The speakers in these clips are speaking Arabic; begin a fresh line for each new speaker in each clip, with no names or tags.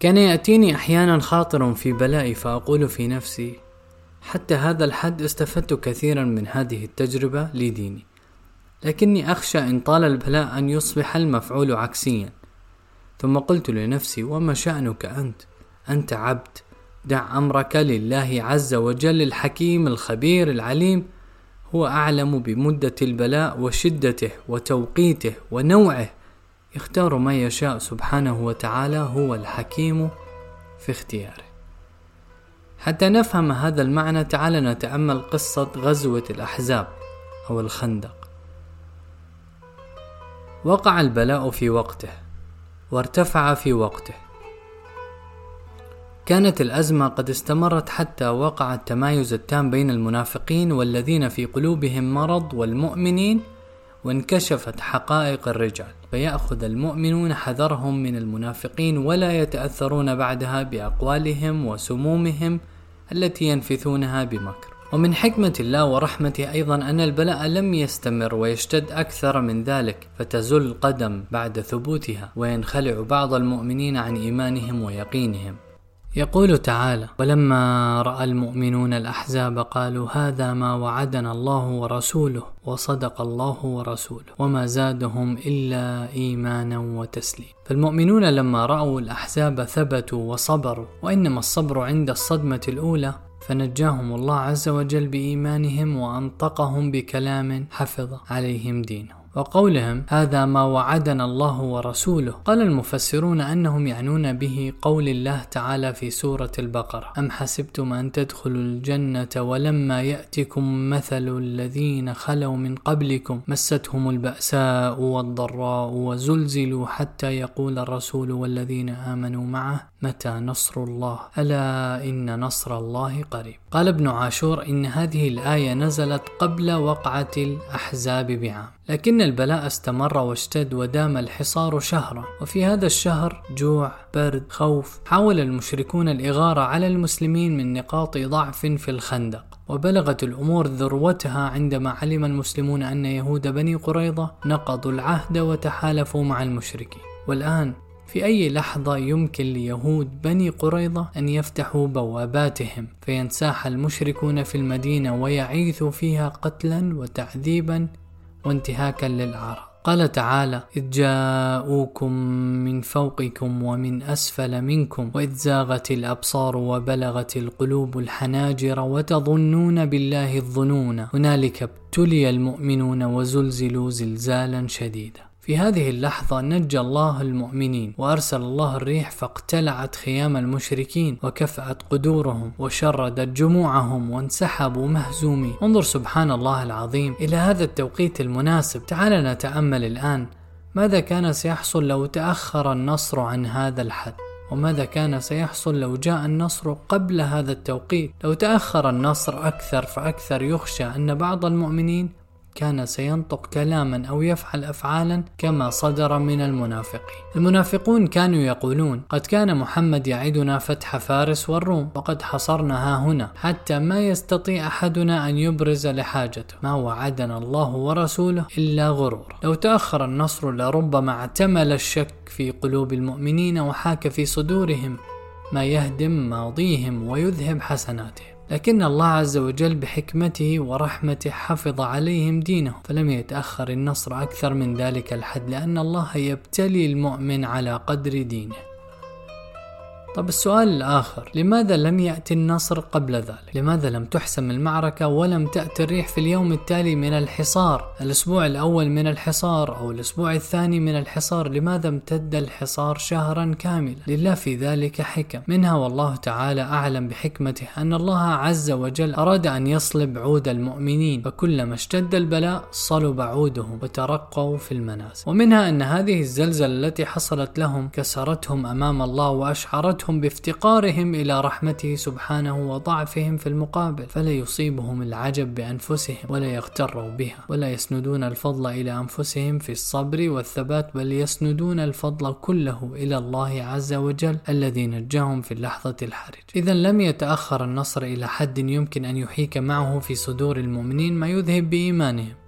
كان يأتيني أحيانا خاطر في بلائي فأقول في نفسي حتى هذا الحد استفدت كثيرا من هذه التجربة لديني لكني أخشى إن طال البلاء أن يصبح المفعول عكسيا. ثم قلت لنفسي وما شأنك أنت؟ أنت عبد دع أمرك لله عز وجل الحكيم الخبير العليم هو أعلم بمدة البلاء وشدته وتوقيته ونوعه. يختار ما يشاء سبحانه وتعالى هو الحكيم في اختياره. حتى نفهم هذا المعنى تعال نتأمل قصة غزوة الأحزاب أو الخندق. وقع البلاء في وقته وارتفع في وقته. كانت الأزمة قد استمرت حتى وقع التمايز التام بين المنافقين والذين في قلوبهم مرض والمؤمنين وانكشفت حقائق الرجال. فيأخذ المؤمنون حذرهم من المنافقين ولا يتأثرون بعدها بأقوالهم وسمومهم التي ينفثونها بمكر. ومن حكمة الله ورحمته أيضا أن البلاء لم يستمر ويشتد أكثر من ذلك فتزل القدم بعد ثبوتها وينخلع بعض المؤمنين عن إيمانهم ويقينهم. يقول تعالى ولما رأى المؤمنون الأحزاب قالوا هذا ما وعدنا الله ورسوله وصدق الله ورسوله وما زادهم إلا إيمانا وتسليما فالمؤمنون لما رأوا الأحزاب ثبتوا وصبروا وإنما الصبر عند الصدمة الأولى. فنجاهم الله عز وجل بإيمانهم وأنطقهم بكلام حفظ عليهم دينهم. وقولهم هذا ما وعدنا الله ورسوله. قال المفسرون أنهم يعنون به قول الله تعالى في سورة البقرة. أم حسبتم أن تدخلوا الجنة ولما يأتكم مثل الذين خلوا من قبلكم؟ مستهم البأساء والضراء وزلزلوا حتى يقول الرسول والذين آمنوا معه متى نصر الله؟ ألا إن نصر الله قريب. قال ابن عاشور إن هذه الآية نزلت قبل وقعة الأحزاب بعام. لكن البلاء استمر واشتد ودام الحصار شهرا. وفي هذا الشهر جوع برد خوف حاول المشركون الإغارة على المسلمين من نقاط ضعف في الخندق. وبلغت الأمور ذروتها عندما علم المسلمون أن يهود بني قريظة نقضوا العهد وتحالفوا مع المشركين. والآن في أي لحظة يمكن ليهود بني قريظة أن يفتحوا بواباتهم؟ فينساح المشركون في المدينة ويعيثوا فيها قتلا وتعذيبا وانتهاكا للأعراض قال تعالى إذ جاءوكم من فوقكم ومن أسفل منكم وإذ زاغت الأبصار وبلغت القلوب الحناجر وتظنون بالله الظنون. هنالك ابتلي المؤمنون وزلزلوا زلزالا شديدا. في هذه اللحظة نجى الله المؤمنين وأرسل الله الريح فاقتلعت خيام المشركين وكفأت قدورهم وشردت جموعهم وانسحبوا مهزومين. انظر سبحان الله العظيم. إلى هذا التوقيت المناسب تعال نتأمل الآن. ماذا كان سيحصل لو تأخر النصر عن هذا الحد؟ وماذا كان سيحصل لو جاء النصر قبل هذا التوقيت؟ لو تأخر النصر أكثر فأكثر يخشى أن بعض المؤمنين كان سينطق كلاما أو يفعل أفعالا كما صدر من المنافقين. المنافقون كانوا يقولون: قد كان محمد يعدنا فتح فارس والروم وقد حصرنا ها هنا حتى ما يستطيع أحدنا أن يبرز لحاجته، ما وعدنا الله ورسوله إلا غرور. لو تأخر النصر لربما اعتمل الشك في قلوب المؤمنين وحاك في صدورهم ما يهدم ماضيهم ويذهب حسناتهم. لكن الله عز وجل بحكمته ورحمته حفظ عليهم دينهم فلم يتأخر النصر أكثر من ذلك الحد لأن الله يبتلي المؤمن على قدر دينه. طب السؤال الآخر لماذا لم يأتي النصر قبل ذلك؟ لماذا لم تحسم المعركة ولم تأتي الريح في اليوم التالي من الحصار؟ الأسبوع الأول من الحصار أو الأسبوع الثاني من الحصار لماذا امتد الحصار شهرا كاملا؟ لله في ذلك حكم منها والله تعالى أعلم بحكمته أن الله عز وجل أراد أن يصلب عود المؤمنين فكلما اشتد البلاء صلب عودهم وترقوا في المنازل ومنها أن هذه الزلزلة التي حصلت لهم كسرتهم أمام الله وأشعرتهم أمرتهم بافتقارهم إلى رحمته سبحانه وضعفهم في المقابل فلا يصيبهم العجب بأنفسهم ولا يغتروا بها ولا يسندون الفضل إلى أنفسهم في الصبر والثبات بل يسندون الفضل كله إلى الله عز وجل الذي نجاهم في اللحظة الحرج. إذا لم يتأخر النصر إلى حد يمكن أن يحيك معه في صدور المؤمنين ما يذهب بإيمانهم.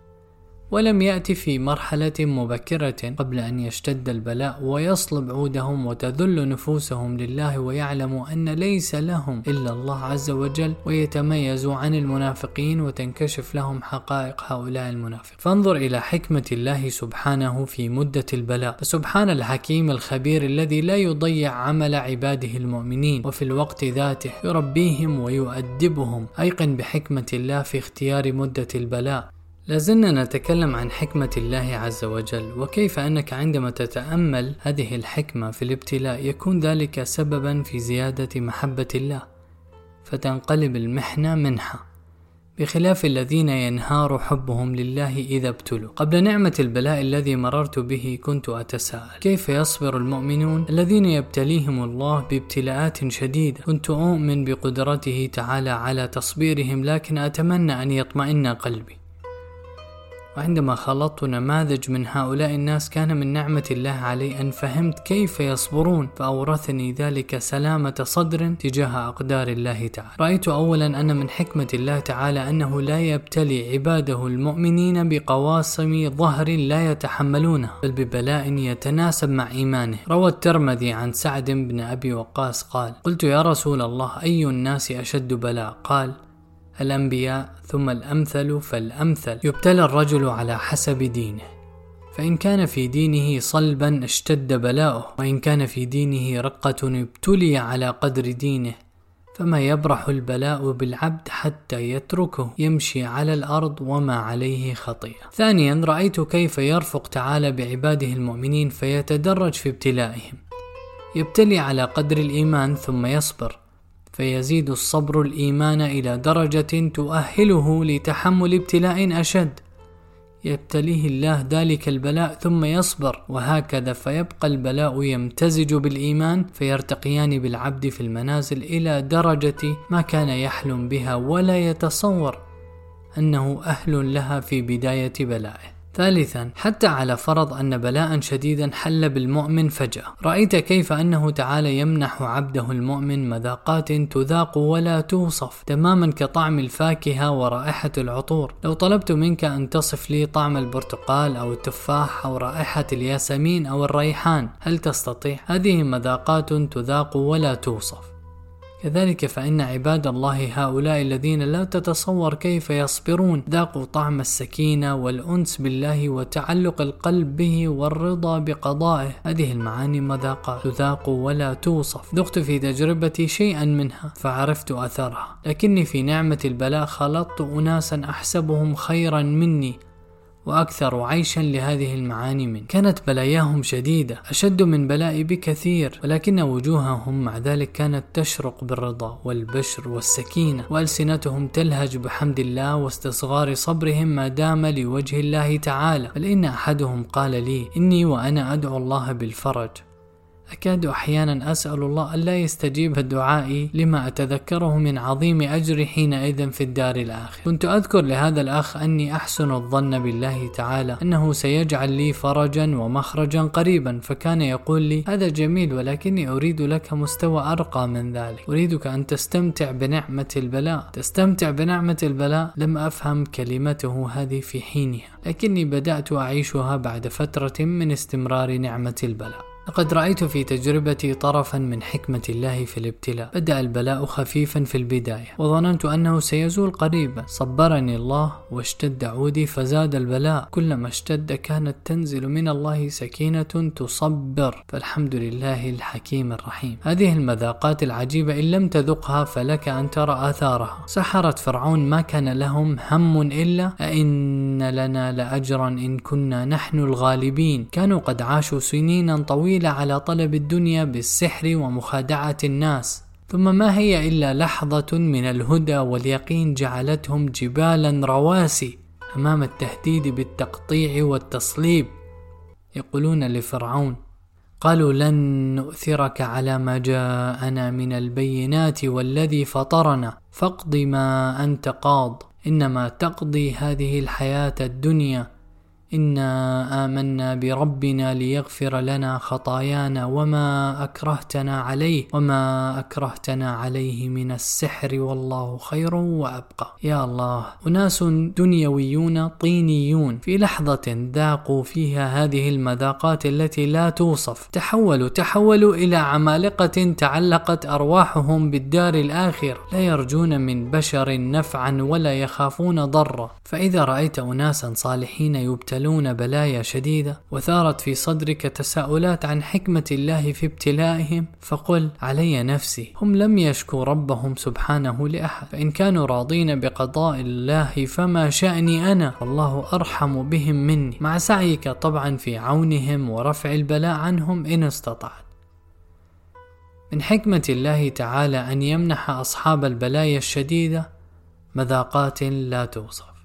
ولم يأتي في مرحلة مبكرة قبل أن يشتد البلاء ويصلب عودهم وتذل نفوسهم لله ويعلموا أن ليس لهم إلا الله عز وجل ويتميزوا عن المنافقين وتنكشف لهم حقائق هؤلاء المنافق فانظر إلى حكمة الله سبحانه في مدة البلاء. فسبحان الحكيم الخبير الذي لا يضيع عمل عباده المؤمنين وفي الوقت ذاته يربيهم ويؤدبهم. أيقن بحكمة الله في اختيار مدة البلاء. لازلنا نتكلم عن حكمة الله عز وجل وكيف أنك عندما تتأمل هذه الحكمة في الابتلاء يكون ذلك سببا في زيادة محبة الله. فتنقلب المحنة منحة. بخلاف الذين ينهار حبهم لله إذا ابتلوا. قبل نعمة البلاء الذي مررت به كنت أتساءل. كيف يصبر المؤمنون الذين يبتليهم الله بابتلاءات شديدة؟ كنت أؤمن بقدرته تعالى على تصبيرهم لكن أتمنى أن يطمئن قلبي. وعندما خلطت نماذج من هؤلاء الناس كان من نعمة الله علي أن فهمت كيف يصبرون فأورثني ذلك سلامة صدر تجاه أقدار الله تعالى. رأيت أولا أن من حكمة الله تعالى أنه لا يبتلي عباده المؤمنين بقواسم ظهر لا يتحملونها بل ببلاء يتناسب مع إيمانه. روى الترمذي عن سعد بن أبي وقاص قال قلت يا رسول الله أي الناس أشد بلاء؟ قال الأنبياء ثم الأمثل فالأمثل. يبتلى الرجل على حسب دينه. فإن كان في دينه صلبا اشتد بلاؤه. وإن كان في دينه رقة ابتلي على قدر دينه. فما يبرح البلاء بالعبد حتى يتركه. يمشي على الأرض وما عليه خطيئة. ثانيا رأيت كيف يرفق تعالى بعباده المؤمنين فيتدرج في ابتلائهم. يبتلي على قدر الإيمان ثم يصبر. فيزيد الصبر الإيمان إلى درجة تؤهله لتحمل ابتلاء أشد. يبتليه الله ذلك البلاء ثم يصبر وهكذا فيبقى البلاء يمتزج بالإيمان فيرتقيان بالعبد في المنازل إلى درجة ما كان يحلم بها ولا يتصور أنه أهل لها في بداية بلائه. ثالثا حتى على فرض أن بلاء شديدا حل بالمؤمن فجأة. رأيت كيف أنه تعالى يمنح عبده المؤمن مذاقات تذاق ولا توصف تماما كطعم الفاكهة ورائحة العطور. لو طلبت منك أن تصف لي طعم البرتقال أو التفاح أو رائحة الياسمين أو الريحان هل تستطيع؟ هذه مذاقات تذاق ولا توصف. كذلك فإن عباد الله هؤلاء الذين لا تتصور كيف يصبرون ذاقوا طعم السكينة والأنس بالله وتعلق القلب به والرضا بقضائه. هذه المعاني مذاقات تذاق ولا توصف. ذقت في تجربتي شيئا منها فعرفت أثرها. لكني في نعمة البلاء خلطت أناسا أحسبهم خيرا مني. وأكثر عيشا لهذه المعاني من كانت بلاياهم شديدة أشد من بلائي بكثير ولكن وجوههم مع ذلك كانت تشرق بالرضا والبشر والسكينة وألسنتهم تلهج بحمد الله واستصغار صبرهم ما دام لوجه الله تعالى. بل إن أحدهم قال لي إني وأنا أدعو الله بالفرج. أكاد أحيانا أسأل الله ألا يستجيب دعائي لما أتذكره من عظيم أجري حينئذ في الدار الآخر كنت أذكر لهذا الأخ أني أحسن الظن بالله تعالى أنه سيجعل لي فرجا ومخرجا قريبا فكان يقول لي هذا جميل ولكني أريد لك مستوى أرقى من ذلك. أريدك أن تستمتع بنعمة البلاء. تستمتع بنعمة البلاء؟ لم أفهم كلمته هذه في حينها. لكني بدأت أعيشها بعد فترة من استمرار نعمة البلاء. لقد رأيت في تجربتي طرفا من حكمة الله في الابتلاء. بدأ البلاء خفيفا في البداية وظننت أنه سيزول قريبا صبرني الله واشتد عودي فزاد البلاء. كلما اشتد كانت تنزل من الله سكينة تصبر. فالحمد لله الحكيم الرحيم. هذه المذاقات العجيبة إن لم تذقها فلك أن ترى آثارها. سحرة فرعون ما كان لهم هم إلا أئن لنا لأجرا إن كنا نحن الغالبين. كانوا قد عاشوا سنينا طويلة طويلة على طلب الدنيا بالسحر ومخادعة الناس. ثم ما هي إلا لحظة من الهدى واليقين جعلتهم جبالا رواسي أمام التهديد بالتقطيع والتصليب. يقولون لفرعون قالوا لن نؤثرك على ما جاءنا من البينات والذي فطرنا. فاقض ما أنت قاض. إنما تقضي هذه الحياة الدنيا إنا آمنا بربنا ليغفر لنا خطايانا وما أكرهتنا عليه وما أكرهتنا عليه من السحر والله خير وأبقى. يا الله أناس دنيويون طينيون في لحظة ذاقوا فيها هذه المذاقات التي لا توصف. تحولوا تحولوا إلى عمالقة تعلقت أرواحهم بالدار الاخره لا يرجون من بشر نفعا ولا يخافون ضرا. فإذا رأيت اناسا صالحين يبتلون يبتلون بلايا شديدة وثارت في صدرك تساؤلات عن حكمة الله في ابتلائهم فقل علي نفسي هم لم يشكوا ربهم سبحانه لأحد. فإن كانوا راضين بقضاء الله فما شأني أنا؟ والله أرحم بهم مني. مع سعيك طبعا في عونهم ورفع البلاء عنهم إن استطعت. من حكمة الله تعالى أن يمنح أصحاب البلايا الشديدة مذاقات لا توصف.